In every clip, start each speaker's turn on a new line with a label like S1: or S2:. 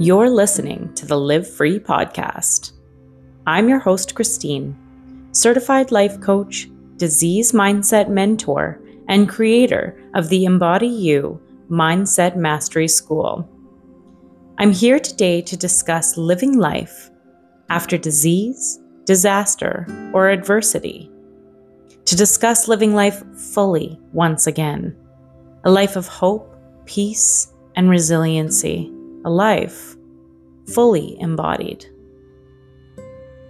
S1: You're listening to the Live Free podcast. I'm your host, Christine, certified life coach, disease mindset mentor, and creator of the Embody You Mindset Mastery School. I'm here today to discuss living life after disease, disaster, or adversity. To discuss living life fully once again. A life of hope, peace, and resiliency a life fully embodied.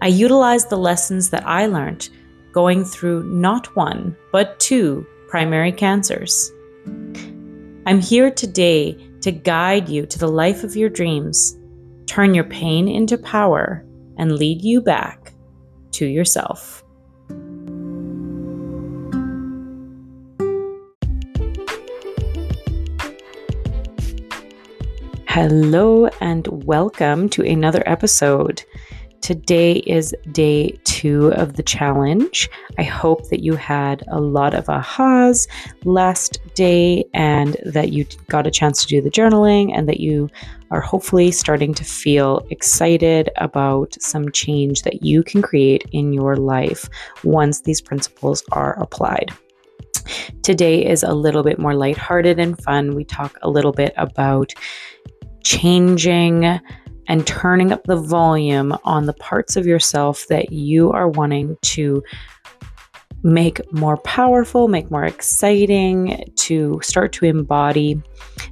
S1: I utilized the lessons that I learned going through not one, but two primary cancers. I'm here today to guide you to the life of your dreams, turn your pain into power, and lead you back to yourself. Hello and welcome to another episode. Today is day two of the challenge. I hope that you had a lot of ahas last day and that you got a chance to do the journaling and that you are hopefully starting to feel excited about some change that you can create in your life once these principles are applied. Today is a little bit more lighthearted and fun. We talk a little bit about changing and turning up the volume on the parts of yourself that you are wanting to make more powerful, make more exciting, to start to embody.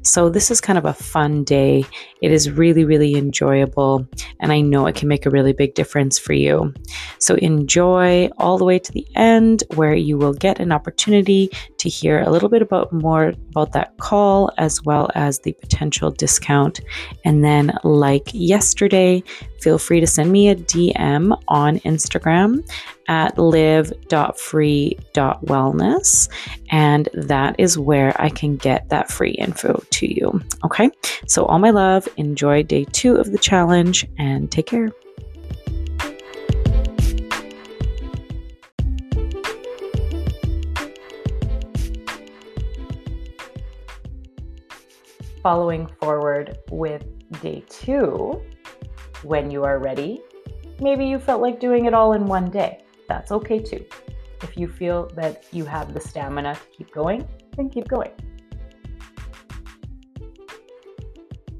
S1: So, this is kind of a fun day. It is really, really enjoyable, and I know it can make a really big difference for you. So, enjoy all the way to the end where you will get an opportunity to hear a little bit about more about that call as well as the potential discount. And then, like yesterday, feel free to send me a DM on Instagram at live.free.wellness. And that is where I can get that free info to you. Okay. So, all my love, enjoy day two of the challenge and take care. following forward with day two, when you are ready, maybe you felt like doing it all in one day. That's okay too. If you feel that you have the stamina to keep going, then keep going.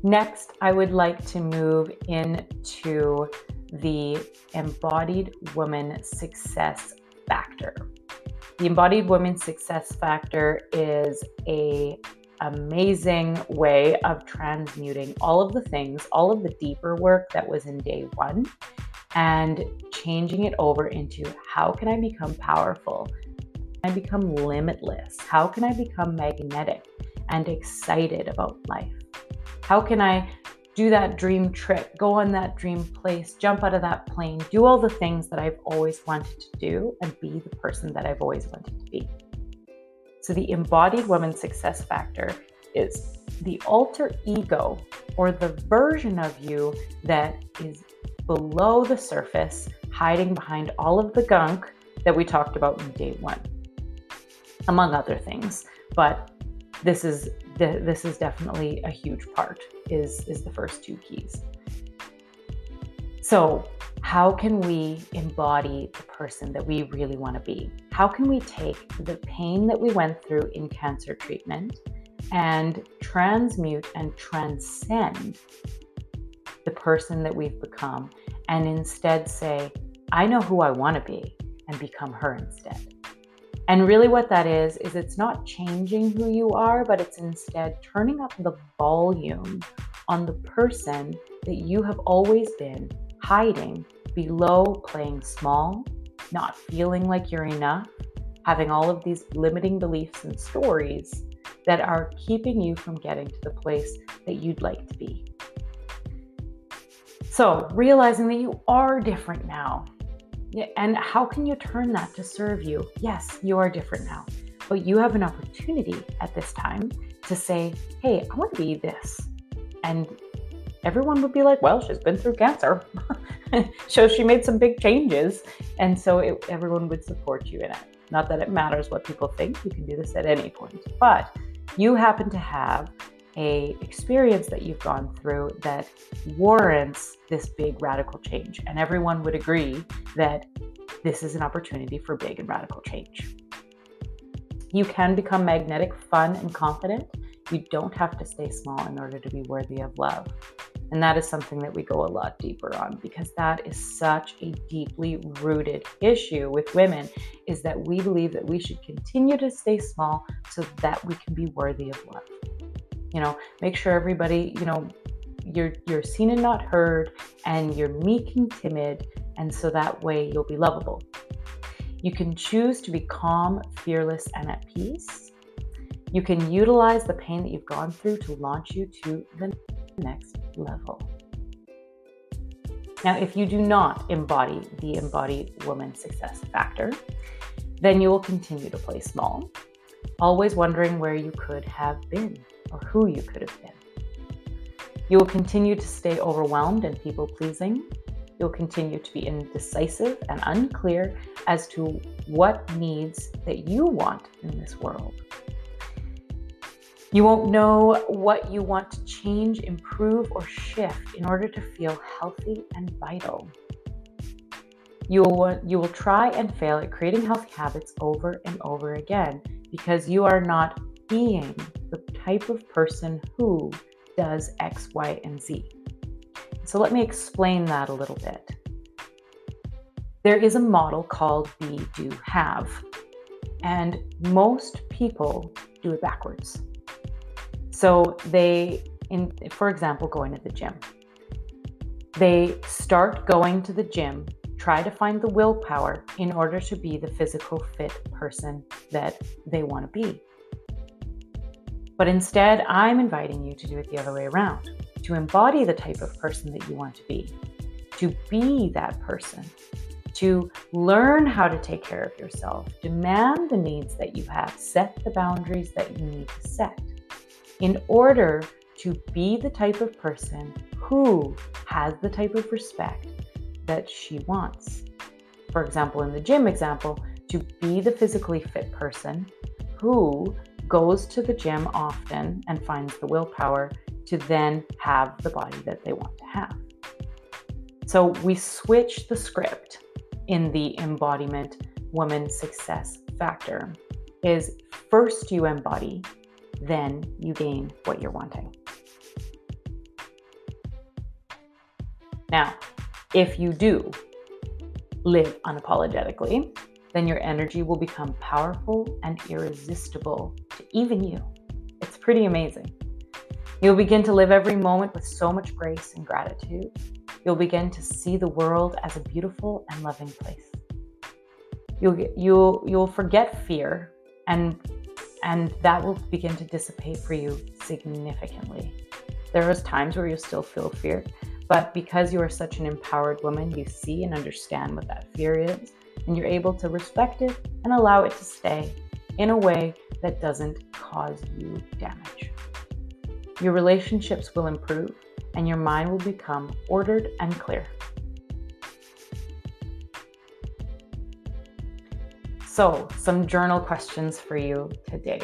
S1: Next, I would like to move into the embodied woman success factor. The embodied woman success factor is a amazing way of transmuting all of the things, all of the deeper work that was in day one, and changing it over into how can I become powerful? I become limitless? How can I become magnetic and excited about life? How can I do that dream trip, go on that dream place, jump out of that plane, do all the things that I've always wanted to do, and be the person that I've always wanted to be? So, the embodied woman success factor is the alter ego or the version of you that is below the surface, hiding behind all of the gunk that we talked about in day one, among other things. But this is this is definitely a huge part. Is is the first two keys. So how can we embody the person that we really want to be? How can we take the pain that we went through in cancer treatment and transmute and transcend the person that we've become and instead say, I know who I want to be and become her instead? And really, what that is, is it's not changing who you are, but it's instead turning up the volume on the person that you have always been hiding below playing small, not feeling like you're enough, having all of these limiting beliefs and stories that are keeping you from getting to the place that you'd like to be. So, realizing that you are different now. And how can you turn that to serve you? Yes, you are different now, but you have an opportunity at this time to say, hey, I want to be this. And everyone would be like, well, she's been through cancer. so she made some big changes. And so it, everyone would support you in it. Not that it matters what people think, you can do this at any point. But you happen to have a experience that you've gone through that warrants this big radical change and everyone would agree that this is an opportunity for big and radical change you can become magnetic fun and confident you don't have to stay small in order to be worthy of love and that is something that we go a lot deeper on because that is such a deeply rooted issue with women is that we believe that we should continue to stay small so that we can be worthy of love. You know, make sure everybody, you know, you're you're seen and not heard and you're meek and timid and so that way you'll be lovable. You can choose to be calm, fearless and at peace. You can utilize the pain that you've gone through to launch you to the next level. Now, if you do not embody the embodied woman success factor, then you will continue to play small, always wondering where you could have been or who you could have been. You will continue to stay overwhelmed and people pleasing. You'll continue to be indecisive and unclear as to what needs that you want in this world. You won't know what you want to change, improve, or shift in order to feel healthy and vital. You will, you will try and fail at creating healthy habits over and over again because you are not being the type of person who does X, Y, and Z. So let me explain that a little bit. There is a model called be, do, have, and most people do it backwards. So they, in for example, going to the gym. They start going to the gym, try to find the willpower in order to be the physical fit person that they want to be. But instead, I'm inviting you to do it the other way around to embody the type of person that you want to be, to be that person, to learn how to take care of yourself, demand the needs that you have, set the boundaries that you need to set in order to be the type of person who has the type of respect that she wants. For example, in the gym example, to be the physically fit person who goes to the gym often and finds the willpower to then have the body that they want to have. So we switch the script in the embodiment woman success factor is first you embody then you gain what you're wanting. Now, if you do live unapologetically, then your energy will become powerful and irresistible to even you. It's pretty amazing. You'll begin to live every moment with so much grace and gratitude. You'll begin to see the world as a beautiful and loving place. You'll, you'll, you'll forget fear and and that will begin to dissipate for you significantly. There is times where you still feel fear, but because you are such an empowered woman, you see and understand what that fear is, and you're able to respect it and allow it to stay in a way that doesn't cause you damage. Your relationships will improve and your mind will become ordered and clear. So, some journal questions for you today.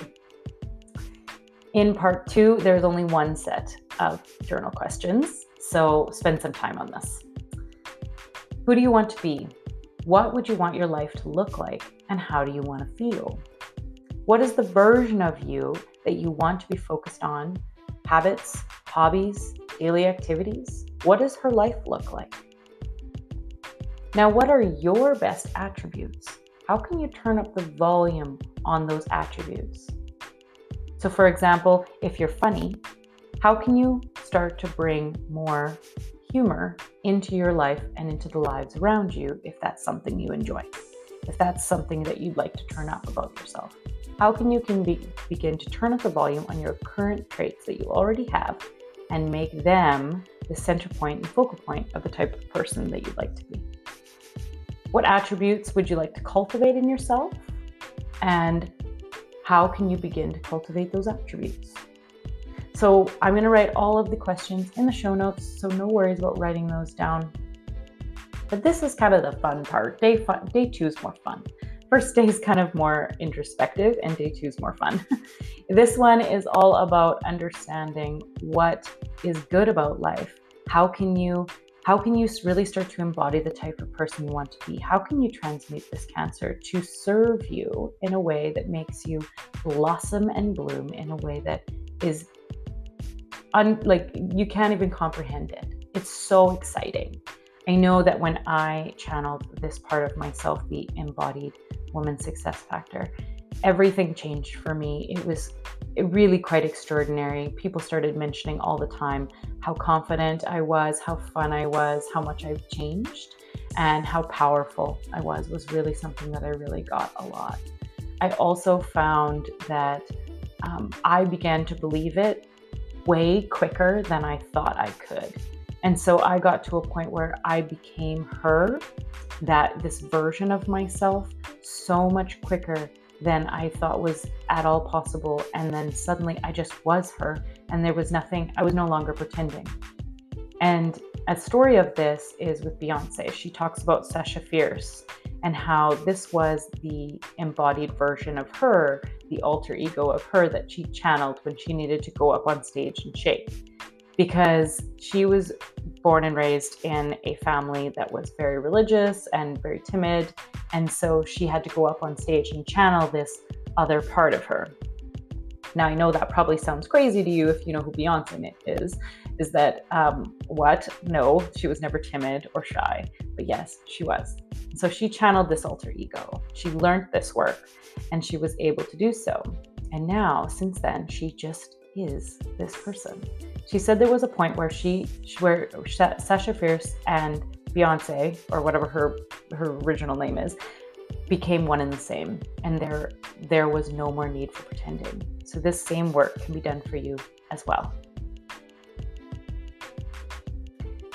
S1: In part two, there's only one set of journal questions, so spend some time on this. Who do you want to be? What would you want your life to look like? And how do you want to feel? What is the version of you that you want to be focused on? Habits, hobbies, daily activities? What does her life look like? Now, what are your best attributes? How can you turn up the volume on those attributes? So, for example, if you're funny, how can you start to bring more humor into your life and into the lives around you if that's something you enjoy? If that's something that you'd like to turn up about yourself? How can you can be, begin to turn up the volume on your current traits that you already have and make them the center point and focal point of the type of person that you'd like to be? What attributes would you like to cultivate in yourself? And how can you begin to cultivate those attributes? So, I'm going to write all of the questions in the show notes, so no worries about writing those down. But this is kind of the fun part. Day fun, day 2 is more fun. first day is kind of more introspective, and day two is more fun. this one is all about understanding what is good about life. How can you how can you really start to embody the type of person you want to be? How can you transmute this cancer to serve you in a way that makes you blossom and bloom in a way that is un- like you can't even comprehend it? It's so exciting. I know that when I channeled this part of myself, the embodied woman success factor, everything changed for me. It was really quite extraordinary. People started mentioning all the time how confident I was, how fun I was, how much I've changed, and how powerful I was was really something that I really got a lot. I also found that um, I began to believe it way quicker than I thought I could. And so I got to a point where I became her, that this version of myself, so much quicker than I thought was at all possible. And then suddenly I just was her, and there was nothing, I was no longer pretending. And a story of this is with Beyonce. She talks about Sasha Fierce and how this was the embodied version of her, the alter ego of her that she channeled when she needed to go up on stage and shake. Because she was born and raised in a family that was very religious and very timid and so she had to go up on stage and channel this other part of her. Now, I know that probably sounds crazy to you if you know who Beyonce is. Is that um, what? No, she was never timid or shy, but yes, she was. So she channeled this alter ego. She learned this work and she was able to do so. And now, since then, she just is this person. She said there was a point where she, where Sasha Fierce and Beyonce or whatever her her original name is became one and the same and there there was no more need for pretending. So this same work can be done for you as well.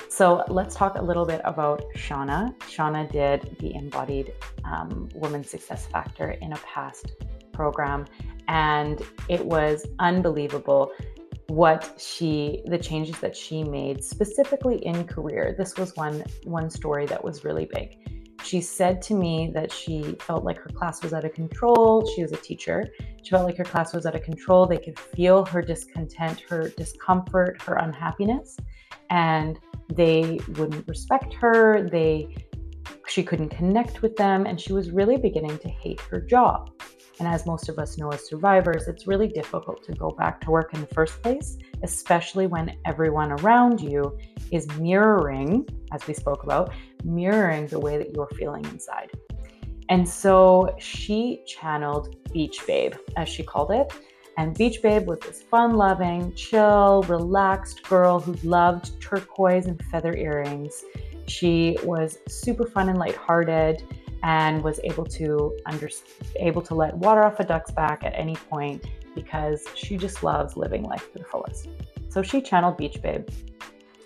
S1: So let's talk a little bit about Shauna. Shauna did the embodied um, woman success factor in a past program, and it was unbelievable what she the changes that she made specifically in career. This was one one story that was really big. She said to me that she felt like her class was out of control. She was a teacher. She felt like her class was out of control. They could feel her discontent her discomfort her unhappiness and they wouldn't respect her. They she couldn't connect with them and she was really beginning to hate her job and as most of us know as survivors, it's really difficult to go back to work in the first place, especially when everyone around you is mirroring, as we spoke about, mirroring the way that you're feeling inside. And so she channeled Beach Babe, as she called it. And Beach Babe was this fun loving, chill, relaxed girl who loved turquoise and feather earrings. She was super fun and lighthearted and was able to under, able to let water off a duck's back at any point because she just loves living life to the fullest. So she channeled Beach Babe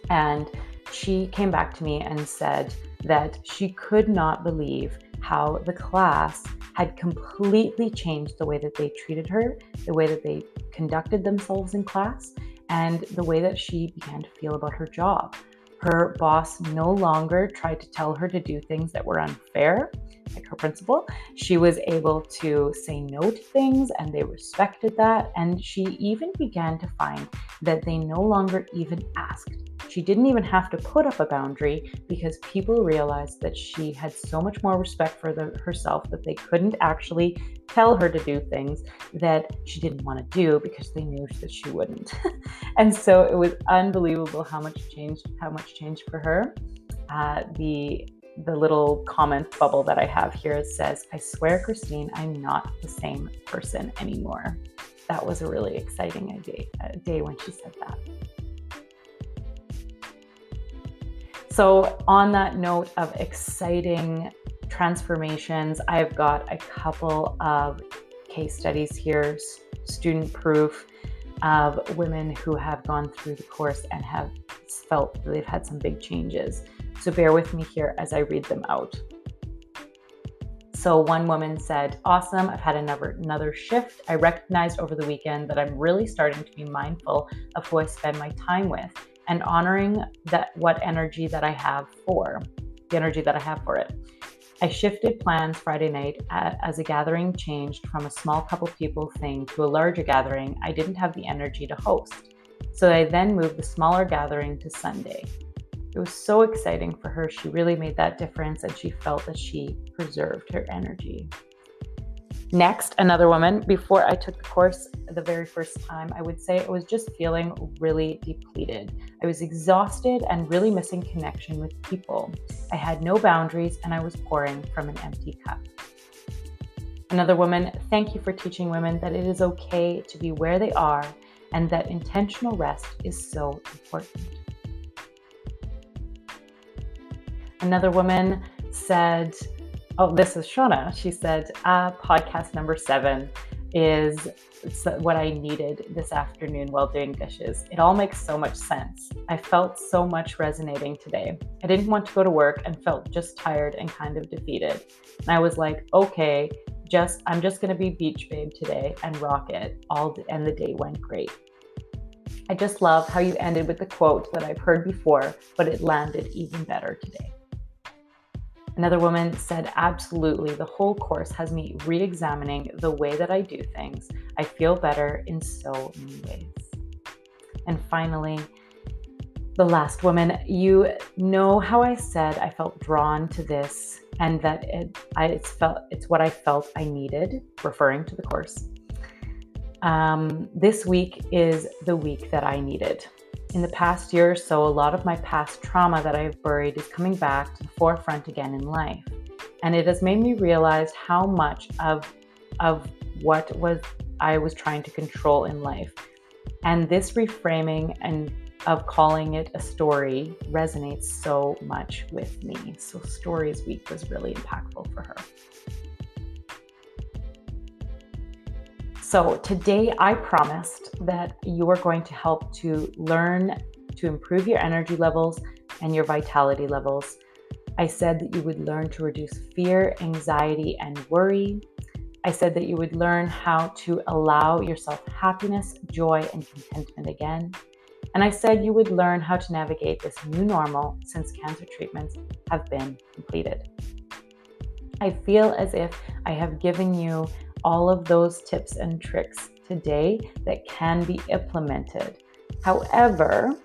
S1: and she came back to me and said that she could not believe how the class had completely changed the way that they treated her, the way that they conducted themselves in class, and the way that she began to feel about her job. Her boss no longer tried to tell her to do things that were unfair, like her principal. She was able to say no to things and they respected that. And she even began to find that they no longer even asked she didn't even have to put up a boundary because people realized that she had so much more respect for the, herself that they couldn't actually tell her to do things that she didn't want to do because they knew that she wouldn't. and so it was unbelievable how much changed, how much changed for her. Uh, the the little comment bubble that I have here says, I swear, Christine, I'm not the same person anymore. That was a really exciting day, uh, day when she said that. So, on that note of exciting transformations, I've got a couple of case studies here, student proof of women who have gone through the course and have felt they've had some big changes. So, bear with me here as I read them out. So one woman said, Awesome, I've had another, another shift. I recognized over the weekend that I'm really starting to be mindful of who I spend my time with and honoring that what energy that I have for the energy that I have for it. I shifted plans Friday night as a gathering changed from a small couple people thing to a larger gathering I didn't have the energy to host. So I then moved the smaller gathering to Sunday. It was so exciting for her. She really made that difference and she felt that she preserved her energy. Next, another woman. Before I took the course the very first time, I would say I was just feeling really depleted. I was exhausted and really missing connection with people. I had no boundaries and I was pouring from an empty cup. Another woman, thank you for teaching women that it is okay to be where they are and that intentional rest is so important. Another woman said, Oh, this is Shauna. She said, uh, podcast number seven is what I needed this afternoon while doing dishes. It all makes so much sense. I felt so much resonating today. I didn't want to go to work and felt just tired and kind of defeated. And I was like, okay, just I'm just gonna be beach babe today and rock it all and the day went great. I just love how you ended with the quote that I've heard before, but it landed even better today. Another woman said, Absolutely, the whole course has me re examining the way that I do things. I feel better in so many ways. And finally, the last woman, you know how I said I felt drawn to this and that it, I, it's felt it's what I felt I needed, referring to the course. Um, this week is the week that I needed in the past year or so, a lot of my past trauma that I've buried is coming back to the forefront again in life. And it has made me realize how much of, of what was I was trying to control in life. And this reframing and of calling it a story resonates so much with me. So Stories Week was really impactful for her. So, today I promised that you are going to help to learn to improve your energy levels and your vitality levels. I said that you would learn to reduce fear, anxiety, and worry. I said that you would learn how to allow yourself happiness, joy, and contentment again. And I said you would learn how to navigate this new normal since cancer treatments have been completed. I feel as if I have given you all of those tips and tricks today that can be implemented. However,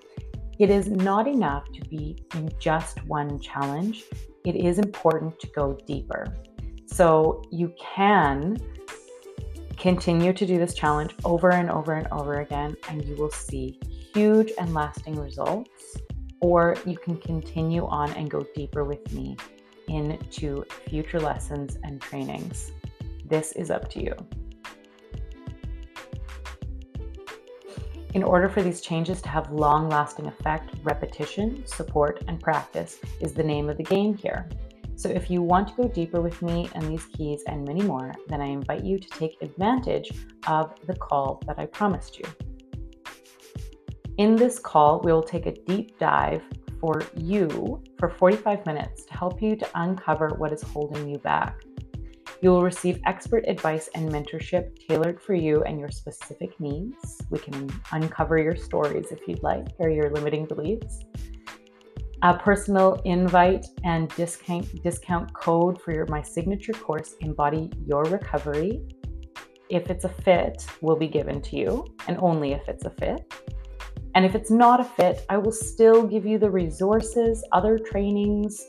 S1: it is not enough to be in just one challenge. It is important to go deeper. So you can continue to do this challenge over and over and over again, and you will see huge and lasting results. Or you can continue on and go deeper with me into future lessons and trainings. This is up to you. In order for these changes to have long lasting effect, repetition, support, and practice is the name of the game here. So, if you want to go deeper with me and these keys and many more, then I invite you to take advantage of the call that I promised you. In this call, we will take a deep dive for you for 45 minutes to help you to uncover what is holding you back. You will receive expert advice and mentorship tailored for you and your specific needs. We can uncover your stories if you'd like, or your limiting beliefs. A personal invite and discount discount code for your my signature course, Embody Your Recovery. If it's a fit, will be given to you, and only if it's a fit. And if it's not a fit, I will still give you the resources, other trainings,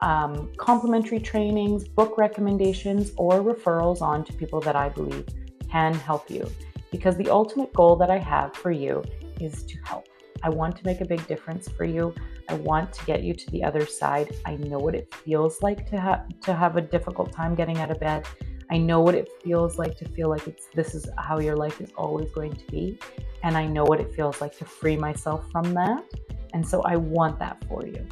S1: um, complimentary trainings, book recommendations, or referrals on to people that I believe can help you. Because the ultimate goal that I have for you is to help. I want to make a big difference for you. I want to get you to the other side. I know what it feels like to have to have a difficult time getting out of bed. I know what it feels like to feel like it's this is how your life is always going to be. And I know what it feels like to free myself from that. And so I want that for you.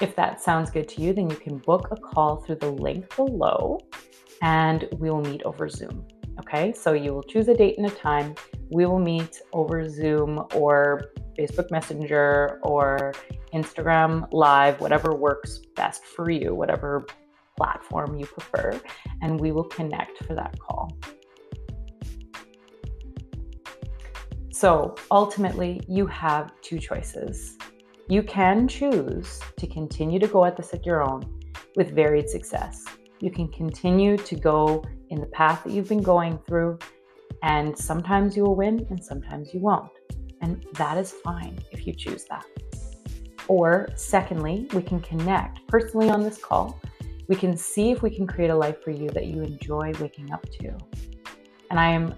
S1: If that sounds good to you, then you can book a call through the link below and we will meet over Zoom. Okay, so you will choose a date and a time. We will meet over Zoom or Facebook Messenger or Instagram Live, whatever works best for you, whatever platform you prefer, and we will connect for that call. So ultimately, you have two choices You can choose to continue to go at this at your own with varied success. You can continue to go in the path that you've been going through, and sometimes you will win and sometimes you won't. And that is fine if you choose that. Or, secondly, we can connect personally on this call. We can see if we can create a life for you that you enjoy waking up to. And I am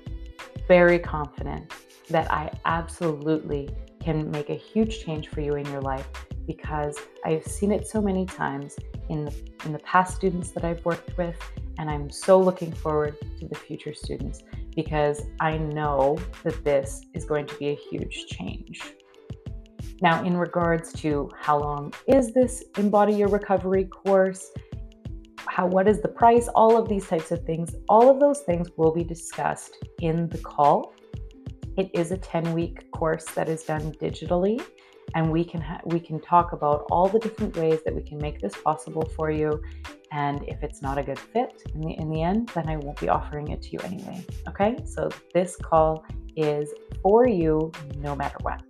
S1: very confident that I absolutely can make a huge change for you in your life because I've seen it so many times in the, in the past students that I've worked with, and I'm so looking forward to the future students because I know that this is going to be a huge change. Now, in regards to how long is this Embody Your Recovery course, how what is the price, all of these types of things, all of those things will be discussed in the call. It is a 10 week course that is done digitally and we can ha- we can talk about all the different ways that we can make this possible for you. And if it's not a good fit in the in the end then I won't be offering it to you anyway. Okay? So this call is for you no matter what.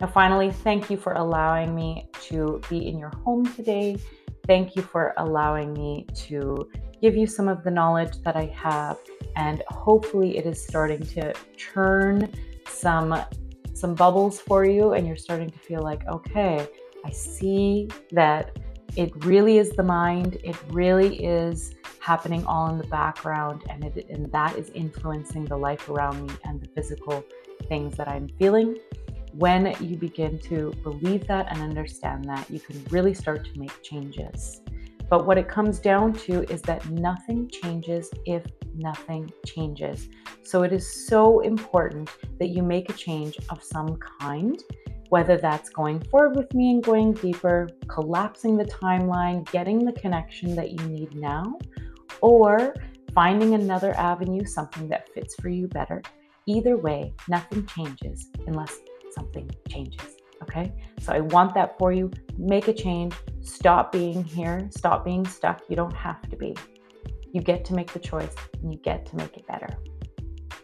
S1: Now finally thank you for allowing me to be in your home today. Thank you for allowing me to give you some of the knowledge that I have and hopefully it is starting to churn some some bubbles for you and you're starting to feel like okay i see that it really is the mind it really is happening all in the background and it, and that is influencing the life around me and the physical things that i'm feeling. When you begin to believe that and understand that you can really start to make changes but what it comes down to is that nothing changes if nothing changes. So it is so important that you make a change of some kind, whether that's going forward with me and going deeper, collapsing the timeline, getting the connection that you need now, or finding another avenue, something that fits for you better. Either way, nothing changes unless something changes. Okay, so I want that for you. Make a change. Stop being here. Stop being stuck. You don't have to be. You get to make the choice and you get to make it better.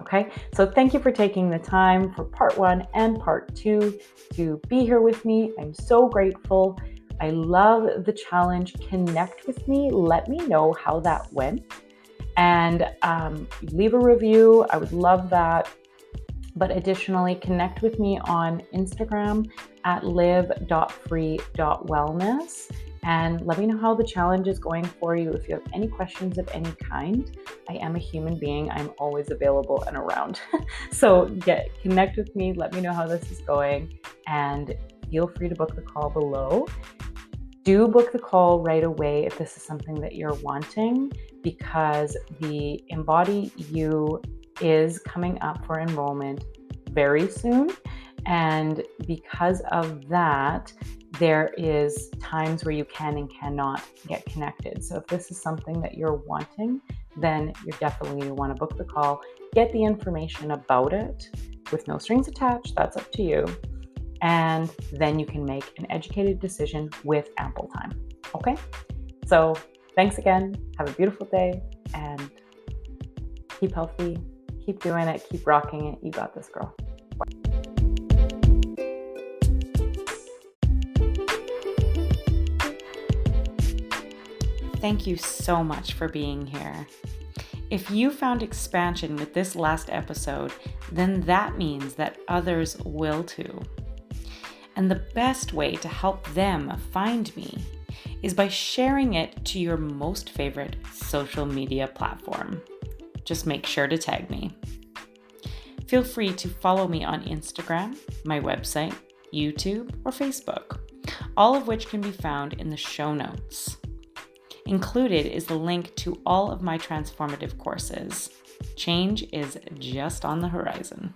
S1: Okay, so thank you for taking the time for part one and part two to be here with me. I'm so grateful. I love the challenge. Connect with me. Let me know how that went. And um, leave a review. I would love that. But additionally, connect with me on Instagram at live.free.wellness and let me know how the challenge is going for you. If you have any questions of any kind, I am a human being. I'm always available and around. so get connect with me. Let me know how this is going, and feel free to book the call below. Do book the call right away if this is something that you're wanting, because the Embody You is coming up for enrollment very soon. And because of that, there is times where you can and cannot get connected. So if this is something that you're wanting, then you're definitely going to want to book the call, get the information about it with no strings attached. That's up to you. And then you can make an educated decision with ample time. Okay? So thanks again. Have a beautiful day and keep healthy. Keep doing it. Keep rocking it. You got this, girl. Thank you so much for being here. If you found expansion with this last episode, then that means that others will too. And the best way to help them find me is by sharing it to your most favorite social media platform. Just make sure to tag me. Feel free to follow me on Instagram, my website, YouTube, or Facebook, all of which can be found in the show notes. Included is the link to all of my transformative courses. Change is just on the horizon.